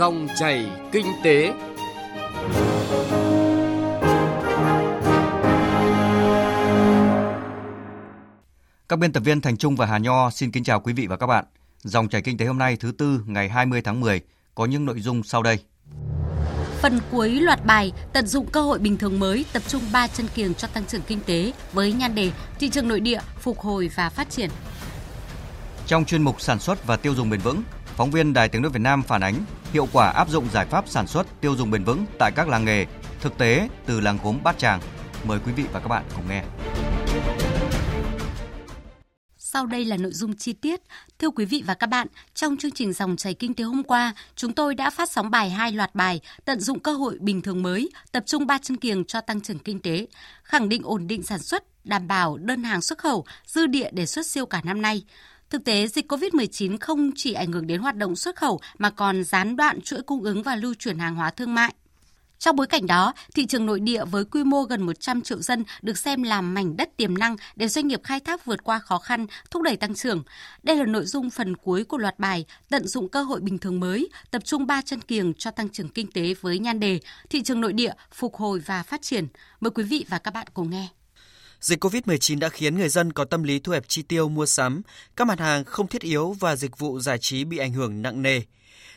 Dòng chảy kinh tế. Các biên tập viên Thành Trung và Hà Nho xin kính chào quý vị và các bạn. Dòng chảy kinh tế hôm nay thứ tư ngày 20 tháng 10 có những nội dung sau đây. Phần cuối loạt bài tận dụng cơ hội bình thường mới tập trung 3 chân kiềng cho tăng trưởng kinh tế với nhan đề thị trường nội địa phục hồi và phát triển. Trong chuyên mục sản xuất và tiêu dùng bền vững, phóng viên Đài Tiếng nói Việt Nam phản ánh hiệu quả áp dụng giải pháp sản xuất tiêu dùng bền vững tại các làng nghề, thực tế từ làng gốm Bát Tràng. Mời quý vị và các bạn cùng nghe. Sau đây là nội dung chi tiết. Thưa quý vị và các bạn, trong chương trình dòng chảy kinh tế hôm qua, chúng tôi đã phát sóng bài hai loạt bài tận dụng cơ hội bình thường mới, tập trung ba chân kiềng cho tăng trưởng kinh tế, khẳng định ổn định sản xuất, đảm bảo đơn hàng xuất khẩu, dư địa để xuất siêu cả năm nay. Thực tế, dịch COVID-19 không chỉ ảnh hưởng đến hoạt động xuất khẩu mà còn gián đoạn chuỗi cung ứng và lưu chuyển hàng hóa thương mại. Trong bối cảnh đó, thị trường nội địa với quy mô gần 100 triệu dân được xem là mảnh đất tiềm năng để doanh nghiệp khai thác vượt qua khó khăn, thúc đẩy tăng trưởng. Đây là nội dung phần cuối của loạt bài tận dụng cơ hội bình thường mới, tập trung ba chân kiềng cho tăng trưởng kinh tế với nhan đề thị trường nội địa phục hồi và phát triển. Mời quý vị và các bạn cùng nghe. Dịch COVID-19 đã khiến người dân có tâm lý thu hẹp chi tiêu mua sắm, các mặt hàng không thiết yếu và dịch vụ giải trí bị ảnh hưởng nặng nề.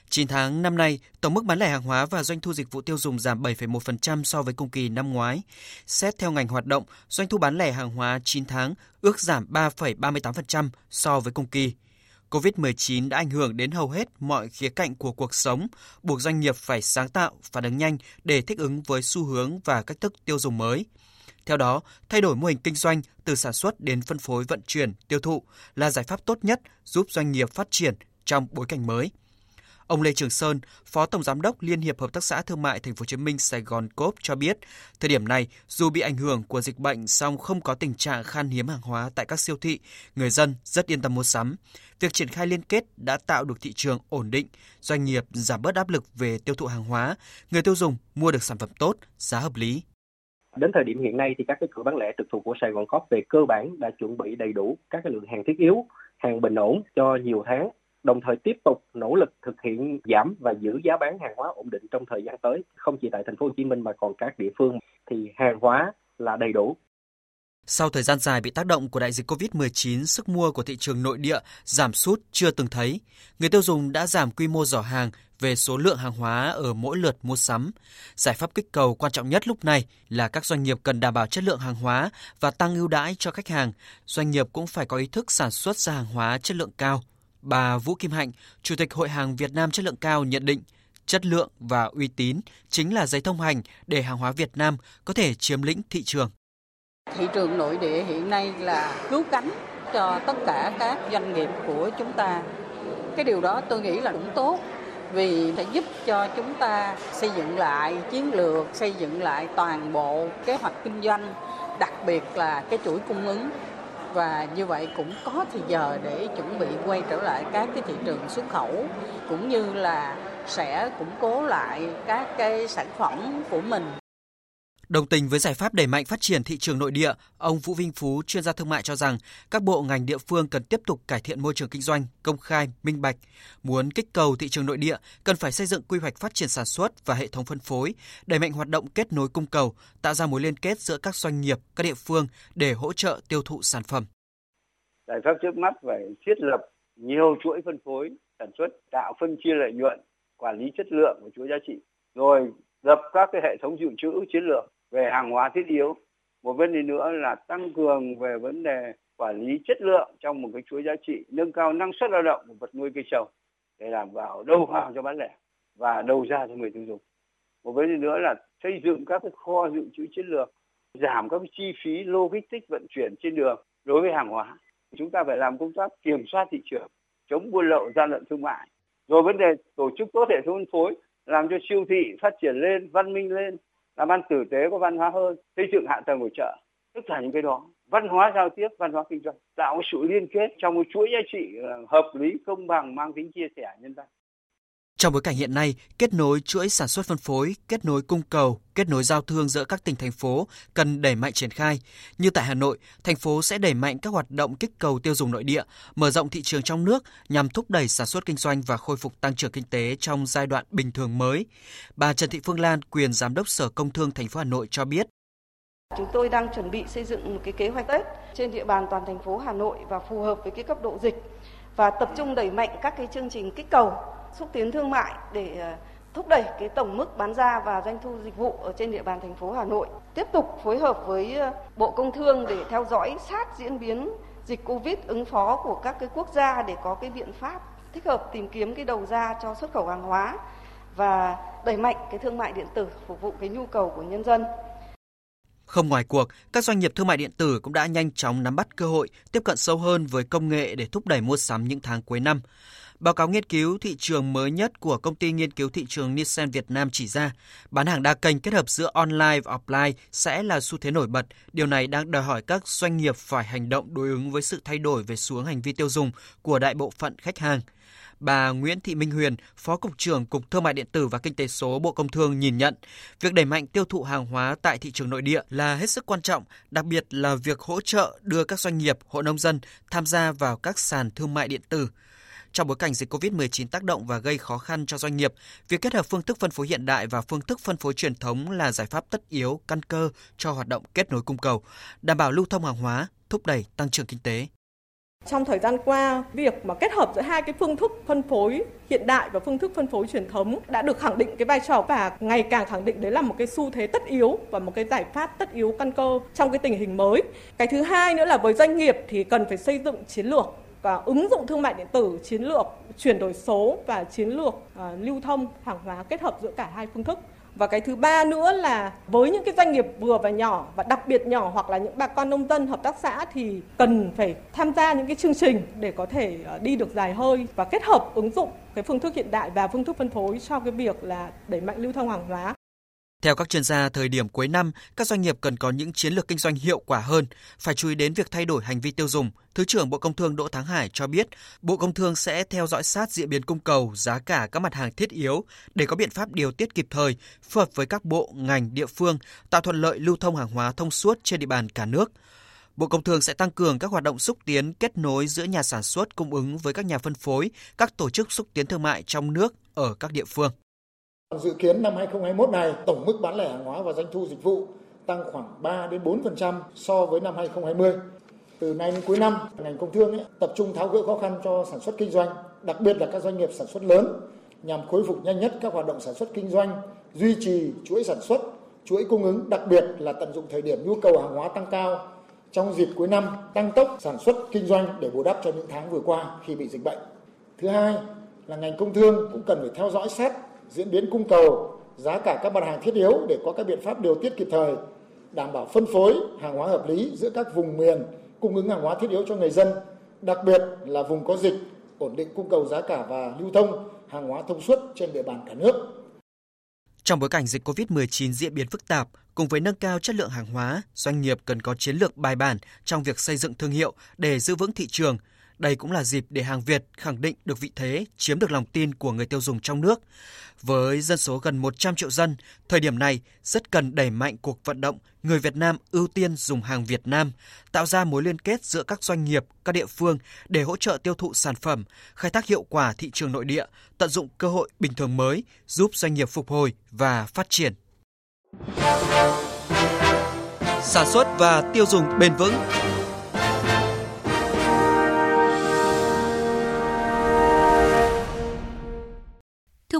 9 tháng năm nay, tổng mức bán lẻ hàng hóa và doanh thu dịch vụ tiêu dùng giảm 7,1% so với cùng kỳ năm ngoái. Xét theo ngành hoạt động, doanh thu bán lẻ hàng hóa 9 tháng ước giảm 3,38% so với cùng kỳ. COVID-19 đã ảnh hưởng đến hầu hết mọi khía cạnh của cuộc sống, buộc doanh nghiệp phải sáng tạo, phản ứng nhanh để thích ứng với xu hướng và cách thức tiêu dùng mới. Theo đó, thay đổi mô hình kinh doanh từ sản xuất đến phân phối vận chuyển, tiêu thụ là giải pháp tốt nhất giúp doanh nghiệp phát triển trong bối cảnh mới. Ông Lê Trường Sơn, Phó Tổng Giám đốc Liên hiệp Hợp tác xã Thương mại Thành phố Hồ Chí Minh Sài Gòn Coop cho biết, thời điểm này dù bị ảnh hưởng của dịch bệnh song không có tình trạng khan hiếm hàng hóa tại các siêu thị, người dân rất yên tâm mua sắm. Việc triển khai liên kết đã tạo được thị trường ổn định, doanh nghiệp giảm bớt áp lực về tiêu thụ hàng hóa, người tiêu dùng mua được sản phẩm tốt, giá hợp lý. Đến thời điểm hiện nay thì các cái cửa bán lẻ trực thuộc của Sài Gòn Cóp về cơ bản đã chuẩn bị đầy đủ các cái lượng hàng thiết yếu, hàng bình ổn cho nhiều tháng đồng thời tiếp tục nỗ lực thực hiện giảm và giữ giá bán hàng hóa ổn định trong thời gian tới không chỉ tại thành phố Hồ Chí Minh mà còn các địa phương thì hàng hóa là đầy đủ sau thời gian dài bị tác động của đại dịch COVID-19, sức mua của thị trường nội địa giảm sút chưa từng thấy. Người tiêu dùng đã giảm quy mô giỏ hàng về số lượng hàng hóa ở mỗi lượt mua sắm. Giải pháp kích cầu quan trọng nhất lúc này là các doanh nghiệp cần đảm bảo chất lượng hàng hóa và tăng ưu đãi cho khách hàng. Doanh nghiệp cũng phải có ý thức sản xuất ra hàng hóa chất lượng cao. Bà Vũ Kim Hạnh, Chủ tịch Hội hàng Việt Nam chất lượng cao nhận định, chất lượng và uy tín chính là giấy thông hành để hàng hóa Việt Nam có thể chiếm lĩnh thị trường. Thị trường nội địa hiện nay là cứu cánh cho tất cả các doanh nghiệp của chúng ta. Cái điều đó tôi nghĩ là cũng tốt vì sẽ giúp cho chúng ta xây dựng lại chiến lược, xây dựng lại toàn bộ kế hoạch kinh doanh, đặc biệt là cái chuỗi cung ứng. Và như vậy cũng có thời giờ để chuẩn bị quay trở lại các cái thị trường xuất khẩu cũng như là sẽ củng cố lại các cái sản phẩm của mình. Đồng tình với giải pháp đẩy mạnh phát triển thị trường nội địa, ông Vũ Vinh Phú, chuyên gia thương mại cho rằng các bộ ngành địa phương cần tiếp tục cải thiện môi trường kinh doanh, công khai, minh bạch. Muốn kích cầu thị trường nội địa, cần phải xây dựng quy hoạch phát triển sản xuất và hệ thống phân phối, đẩy mạnh hoạt động kết nối cung cầu, tạo ra mối liên kết giữa các doanh nghiệp, các địa phương để hỗ trợ tiêu thụ sản phẩm. Giải pháp trước mắt phải thiết lập nhiều chuỗi phân phối sản xuất, tạo phân chia lợi nhuận, quản lý chất lượng và chuỗi giá trị, rồi lập các cái hệ thống dự trữ chiến lược về hàng hóa thiết yếu. Một vấn đề nữa là tăng cường về vấn đề quản lý chất lượng trong một cái chuỗi giá trị, nâng cao năng suất lao động của vật nuôi cây trồng để đảm bảo đầu vào cho bán lẻ và đầu ra cho người tiêu dùng. Một vấn đề nữa là xây dựng các cái kho dự trữ chiến lược giảm các cái chi phí logistics vận chuyển trên đường đối với hàng hóa. Chúng ta phải làm công tác kiểm soát thị trường, chống buôn lậu, gian lận thương mại. Rồi vấn đề tổ chức tốt hệ thống phân phối, làm cho siêu thị phát triển lên, văn minh lên làm ăn tử tế có văn hóa hơn, xây dựng hạ tầng của chợ. Tất cả những cái đó, văn hóa giao tiếp, văn hóa kinh doanh, tạo sự liên kết trong một chuỗi giá trị ờ, hợp lý, công bằng, mang tính chia sẻ nhân văn. Trong bối cảnh hiện nay, kết nối chuỗi sản xuất phân phối, kết nối cung cầu, kết nối giao thương giữa các tỉnh thành phố cần đẩy mạnh triển khai. Như tại Hà Nội, thành phố sẽ đẩy mạnh các hoạt động kích cầu tiêu dùng nội địa, mở rộng thị trường trong nước nhằm thúc đẩy sản xuất kinh doanh và khôi phục tăng trưởng kinh tế trong giai đoạn bình thường mới. Bà Trần Thị Phương Lan, quyền giám đốc Sở Công Thương thành phố Hà Nội cho biết, Chúng tôi đang chuẩn bị xây dựng một cái kế hoạch Tết trên địa bàn toàn thành phố Hà Nội và phù hợp với cái cấp độ dịch và tập trung đẩy mạnh các cái chương trình kích cầu, xúc tiến thương mại để ờ, thúc đẩy cái tổng mức bán ra và doanh thu dịch vụ ở trên địa bàn thành phố Hà Nội. Tiếp tục phối hợp với ờ, Bộ Công Thương để theo dõi sát diễn biến dịch Covid ứng phó của các cái quốc gia để có cái biện pháp thích hợp tìm kiếm cái đầu ra cho xuất khẩu hàng hóa và đẩy mạnh cái thương mại điện tử phục vụ cái nhu cầu của nhân dân. Không ngoài cuộc, các doanh nghiệp thương mại điện tử cũng đã nhanh chóng nắm bắt cơ hội tiếp cận sâu hơn với công nghệ để thúc đẩy mua sắm những tháng cuối năm. Báo cáo nghiên cứu thị trường mới nhất của công ty nghiên cứu thị trường Nielsen Việt Nam chỉ ra, bán hàng đa kênh kết hợp giữa online và offline sẽ là xu thế nổi bật. Điều này đang đòi hỏi các doanh nghiệp phải hành động đối ứng với sự thay đổi về xu hướng hành vi tiêu dùng của đại bộ phận khách hàng. Bà Nguyễn Thị Minh Huyền, Phó Cục trưởng Cục Thương mại Điện tử và Kinh tế số Bộ Công Thương nhìn nhận, việc đẩy mạnh tiêu thụ hàng hóa tại thị trường nội địa là hết sức quan trọng, đặc biệt là việc hỗ trợ đưa các doanh nghiệp, hộ nông dân tham gia vào các sàn thương mại điện tử. Trong bối cảnh dịch COVID-19 tác động và gây khó khăn cho doanh nghiệp, việc kết hợp phương thức phân phối hiện đại và phương thức phân phối truyền thống là giải pháp tất yếu, căn cơ cho hoạt động kết nối cung cầu, đảm bảo lưu thông hàng hóa, thúc đẩy tăng trưởng kinh tế. Trong thời gian qua, việc mà kết hợp giữa hai cái phương thức phân phối hiện đại và phương thức phân phối truyền thống đã được khẳng định cái vai trò và ngày càng khẳng định đấy là một cái xu thế tất yếu và một cái giải pháp tất yếu căn cơ trong cái tình hình mới. Cái thứ hai nữa là với doanh nghiệp thì cần phải xây dựng chiến lược và ứng dụng thương mại điện tử, chiến lược chuyển đổi số và chiến lược à, lưu thông hàng hóa kết hợp giữa cả hai phương thức. Và cái thứ ba nữa là với những cái doanh nghiệp vừa và nhỏ và đặc biệt nhỏ hoặc là những bà con nông dân hợp tác xã thì cần phải tham gia những cái chương trình để có thể à, đi được dài hơi và kết hợp ứng dụng cái phương thức hiện đại và phương thức phân phối cho cái việc là đẩy mạnh lưu thông hàng hóa. Theo các chuyên gia, thời điểm cuối năm, các doanh nghiệp cần có những chiến lược kinh doanh hiệu quả hơn, phải chú ý đến việc thay đổi hành vi tiêu dùng. Thứ trưởng Bộ Công Thương Đỗ Thắng Hải cho biết, Bộ Công Thương sẽ theo dõi sát diễn biến cung cầu, giá cả các mặt hàng thiết yếu để có biện pháp điều tiết kịp thời, phù hợp với các bộ, ngành, địa phương, tạo thuận lợi lưu thông hàng hóa thông suốt trên địa bàn cả nước. Bộ Công Thương sẽ tăng cường các hoạt động xúc tiến kết nối giữa nhà sản xuất cung ứng với các nhà phân phối, các tổ chức xúc tiến thương mại trong nước ở các địa phương. Dự kiến năm 2021 này, tổng mức bán lẻ hàng hóa và doanh thu dịch vụ tăng khoảng 3 đến 4% so với năm 2020. Từ nay đến cuối năm, ngành công thương ấy, tập trung tháo gỡ khó khăn cho sản xuất kinh doanh, đặc biệt là các doanh nghiệp sản xuất lớn nhằm khôi phục nhanh nhất các hoạt động sản xuất kinh doanh, duy trì chuỗi sản xuất, chuỗi cung ứng, đặc biệt là tận dụng thời điểm nhu cầu hàng hóa tăng cao trong dịp cuối năm, tăng tốc sản xuất kinh doanh để bù đắp cho những tháng vừa qua khi bị dịch bệnh. Thứ hai là ngành công thương cũng cần phải theo dõi sát diễn biến cung cầu, giá cả các mặt hàng thiết yếu để có các biện pháp điều tiết kịp thời, đảm bảo phân phối hàng hóa hợp lý giữa các vùng miền cung ứng hàng hóa thiết yếu cho người dân, đặc biệt là vùng có dịch, ổn định cung cầu giá cả và lưu thông hàng hóa thông suốt trên địa bàn cả nước. Trong bối cảnh dịch COVID-19 diễn biến phức tạp, cùng với nâng cao chất lượng hàng hóa, doanh nghiệp cần có chiến lược bài bản trong việc xây dựng thương hiệu để giữ vững thị trường, đây cũng là dịp để hàng Việt khẳng định được vị thế, chiếm được lòng tin của người tiêu dùng trong nước. Với dân số gần 100 triệu dân, thời điểm này rất cần đẩy mạnh cuộc vận động người Việt Nam ưu tiên dùng hàng Việt Nam, tạo ra mối liên kết giữa các doanh nghiệp, các địa phương để hỗ trợ tiêu thụ sản phẩm, khai thác hiệu quả thị trường nội địa, tận dụng cơ hội bình thường mới, giúp doanh nghiệp phục hồi và phát triển. Sản xuất và tiêu dùng bền vững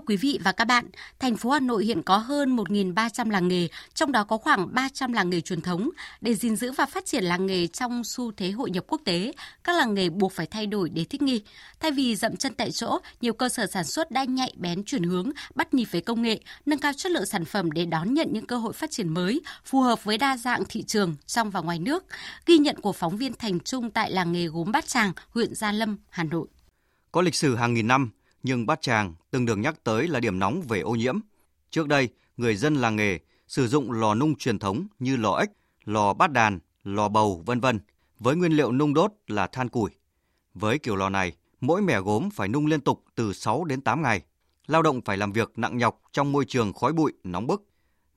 quý vị và các bạn, thành phố Hà Nội hiện có hơn 1.300 làng nghề, trong đó có khoảng 300 làng nghề truyền thống. Để gìn giữ và phát triển làng nghề trong xu thế hội nhập quốc tế, các làng nghề buộc phải thay đổi để thích nghi. Thay vì dậm chân tại chỗ, nhiều cơ sở sản xuất đã nhạy bén chuyển hướng, bắt nhịp với công nghệ, nâng cao chất lượng sản phẩm để đón nhận những cơ hội phát triển mới, phù hợp với đa dạng thị trường trong và ngoài nước. Ghi nhận của phóng viên Thành Trung tại làng nghề gốm Bát Tràng, huyện Gia Lâm, Hà Nội. Có lịch sử hàng nghìn năm, nhưng Bát Tràng từng được nhắc tới là điểm nóng về ô nhiễm. Trước đây, người dân làng nghề sử dụng lò nung truyền thống như lò ếch, lò bát đàn, lò bầu, vân vân, với nguyên liệu nung đốt là than củi. Với kiểu lò này, mỗi mẻ gốm phải nung liên tục từ 6 đến 8 ngày. lao động phải làm việc nặng nhọc trong môi trường khói bụi, nóng bức.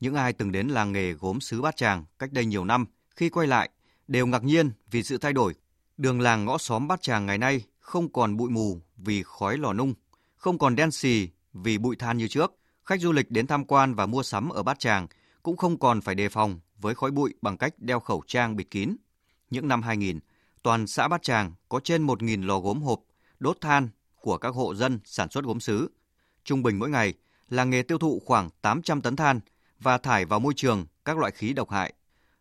Những ai từng đến làng nghề gốm xứ Bát Tràng cách đây nhiều năm, khi quay lại, đều ngạc nhiên vì sự thay đổi. Đường làng ngõ xóm Bát Tràng ngày nay không còn bụi mù vì khói lò nung, không còn đen xì vì bụi than như trước. Khách du lịch đến tham quan và mua sắm ở Bát Tràng cũng không còn phải đề phòng với khói bụi bằng cách đeo khẩu trang bịt kín. Những năm 2000, toàn xã Bát Tràng có trên 1.000 lò gốm hộp đốt than của các hộ dân sản xuất gốm sứ. Trung bình mỗi ngày, làng nghề tiêu thụ khoảng 800 tấn than và thải vào môi trường các loại khí độc hại.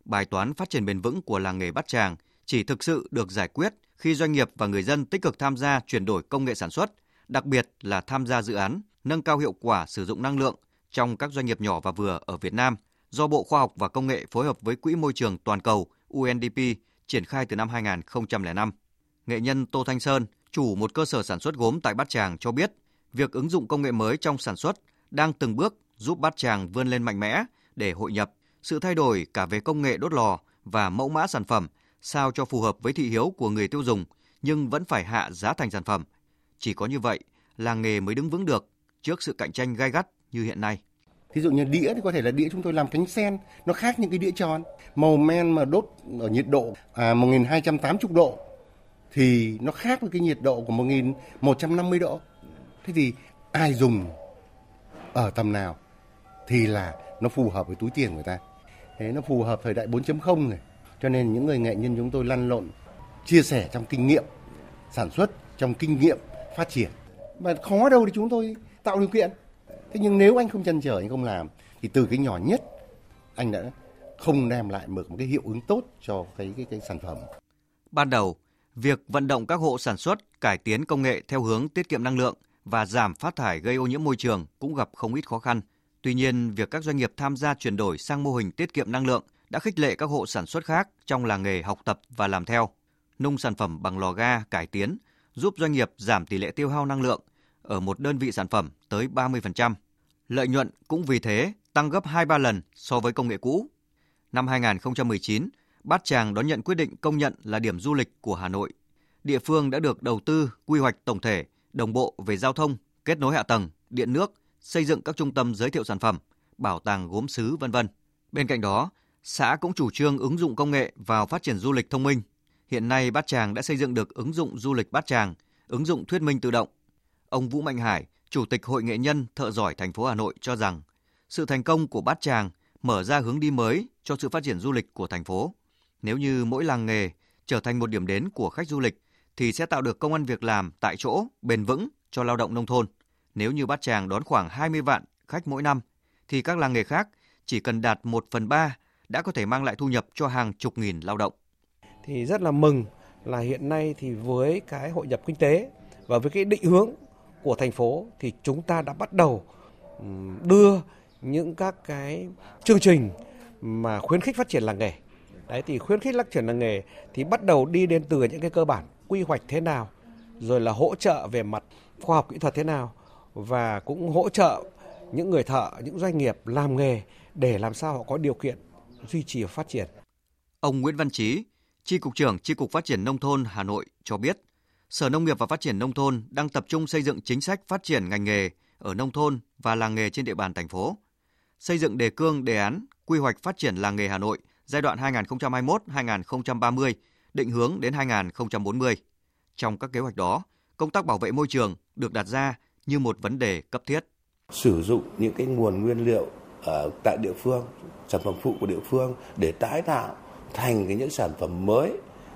Bài toán phát triển bền vững của làng nghề Bát Tràng chỉ thực sự được giải quyết khi doanh nghiệp và người dân tích cực tham gia chuyển đổi công nghệ sản xuất, đặc biệt là tham gia dự án nâng cao hiệu quả sử dụng năng lượng trong các doanh nghiệp nhỏ và vừa ở Việt Nam do Bộ Khoa học và Công nghệ phối hợp với Quỹ Môi trường Toàn cầu UNDP triển khai từ năm 2005. Nghệ nhân Tô Thanh Sơn, chủ một cơ sở sản xuất gốm tại Bát Tràng cho biết, việc ứng dụng công nghệ mới trong sản xuất đang từng bước giúp Bát Tràng vươn lên mạnh mẽ để hội nhập sự thay đổi cả về công nghệ đốt lò và mẫu mã sản phẩm sao cho phù hợp với thị hiếu của người tiêu dùng nhưng vẫn phải hạ giá thành sản phẩm. Chỉ có như vậy, làng nghề mới đứng vững được trước sự cạnh tranh gai gắt như hiện nay. thí dụ như đĩa thì có thể là đĩa chúng tôi làm cánh sen, nó khác những cái đĩa tròn. Màu men mà đốt ở nhiệt độ à, 1280 độ thì nó khác với cái nhiệt độ của 1150 độ. Thế thì ai dùng ở tầm nào thì là nó phù hợp với túi tiền người ta. Thế nó phù hợp thời đại 4.0 này. Cho nên những người nghệ nhân chúng tôi lăn lộn chia sẻ trong kinh nghiệm sản xuất, trong kinh nghiệm phát triển. Mà khó đâu thì chúng tôi tạo điều kiện. Thế nhưng nếu anh không chăn trở, anh không làm thì từ cái nhỏ nhất anh đã không đem lại được một cái hiệu ứng tốt cho cái cái cái sản phẩm. Ban đầu, việc vận động các hộ sản xuất cải tiến công nghệ theo hướng tiết kiệm năng lượng và giảm phát thải gây ô nhiễm môi trường cũng gặp không ít khó khăn. Tuy nhiên, việc các doanh nghiệp tham gia chuyển đổi sang mô hình tiết kiệm năng lượng đã khích lệ các hộ sản xuất khác trong làng nghề học tập và làm theo. Nung sản phẩm bằng lò ga cải tiến giúp doanh nghiệp giảm tỷ lệ tiêu hao năng lượng ở một đơn vị sản phẩm tới 30%. Lợi nhuận cũng vì thế tăng gấp 2-3 lần so với công nghệ cũ. Năm 2019, Bát Tràng đón nhận quyết định công nhận là điểm du lịch của Hà Nội. Địa phương đã được đầu tư quy hoạch tổng thể, đồng bộ về giao thông, kết nối hạ tầng, điện nước, xây dựng các trung tâm giới thiệu sản phẩm, bảo tàng gốm sứ vân vân. Bên cạnh đó, xã cũng chủ trương ứng dụng công nghệ vào phát triển du lịch thông minh. Hiện nay Bát Tràng đã xây dựng được ứng dụng du lịch Bát Tràng, ứng dụng thuyết minh tự động. Ông Vũ Mạnh Hải, Chủ tịch Hội nghệ nhân thợ giỏi thành phố Hà Nội cho rằng sự thành công của Bát Tràng mở ra hướng đi mới cho sự phát triển du lịch của thành phố. Nếu như mỗi làng nghề trở thành một điểm đến của khách du lịch thì sẽ tạo được công ăn việc làm tại chỗ bền vững cho lao động nông thôn. Nếu như Bát Tràng đón khoảng 20 vạn khách mỗi năm thì các làng nghề khác chỉ cần đạt 1 phần 3 đã có thể mang lại thu nhập cho hàng chục nghìn lao động. Thì rất là mừng là hiện nay thì với cái hội nhập kinh tế và với cái định hướng của thành phố thì chúng ta đã bắt đầu đưa những các cái chương trình mà khuyến khích phát triển làng nghề. Đấy thì khuyến khích phát triển làng nghề thì bắt đầu đi đến từ những cái cơ bản quy hoạch thế nào, rồi là hỗ trợ về mặt khoa học kỹ thuật thế nào và cũng hỗ trợ những người thợ, những doanh nghiệp làm nghề để làm sao họ có điều kiện duy trì và phát triển. Ông Nguyễn Văn Chí. Tri Cục trưởng Tri Cục Phát triển Nông thôn Hà Nội cho biết, Sở Nông nghiệp và Phát triển Nông thôn đang tập trung xây dựng chính sách phát triển ngành nghề ở nông thôn và làng nghề trên địa bàn thành phố, xây dựng đề cương đề án quy hoạch phát triển làng nghề Hà Nội giai đoạn 2021-2030, định hướng đến 2040. Trong các kế hoạch đó, công tác bảo vệ môi trường được đặt ra như một vấn đề cấp thiết. Sử dụng những cái nguồn nguyên liệu ở tại địa phương, sản phẩm phụ của địa phương để tái tạo thành cái những sản phẩm mới.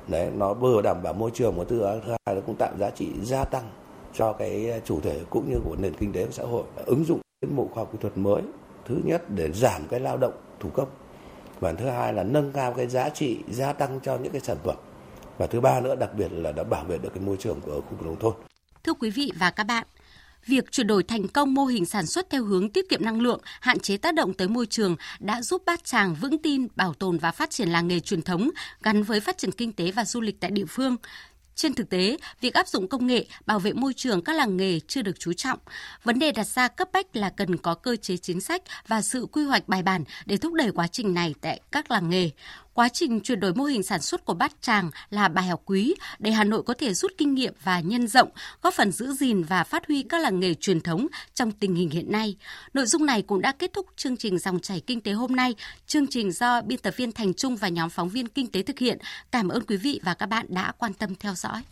Đấy nó vừa đảm bảo môi trường mà thứ hai nó cũng tạo giá trị gia tăng cho cái chủ thể cũng như của nền kinh tế và xã hội. Ứng dụng tiến bộ khoa học kỹ thuật mới thứ nhất để giảm cái lao động thủ công. Và thứ hai là nâng cao cái giá trị gia tăng cho những cái sản phẩm. Và thứ ba nữa đặc biệt là đã bảo vệ được cái môi trường của khu vực nông thôn. Thưa quý vị và các bạn, việc chuyển đổi thành công mô hình sản xuất theo hướng tiết kiệm năng lượng, hạn chế tác động tới môi trường đã giúp Bát Tràng vững tin bảo tồn và phát triển làng nghề truyền thống gắn với phát triển kinh tế và du lịch tại địa phương. Trên thực tế, việc áp dụng công nghệ bảo vệ môi trường các làng nghề chưa được chú trọng. Vấn đề đặt ra cấp bách là cần có cơ chế chính sách và sự quy hoạch bài bản để thúc đẩy quá trình này tại các làng nghề. Quá trình chuyển đổi mô hình sản xuất của Bát Tràng là bài học quý để Hà Nội có thể rút kinh nghiệm và nhân rộng, góp phần giữ gìn và phát huy các làng nghề truyền thống trong tình hình hiện nay. Nội dung này cũng đã kết thúc chương trình Dòng chảy kinh tế hôm nay. Chương trình do biên tập viên Thành Trung và nhóm phóng viên kinh tế thực hiện. Cảm ơn quý vị và các bạn đã quan tâm theo dõi.